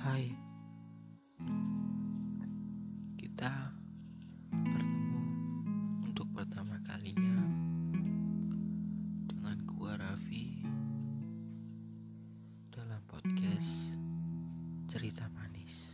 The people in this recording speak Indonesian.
Hai, kita bertemu untuk pertama kalinya dengan gua Raffi dalam podcast cerita manis.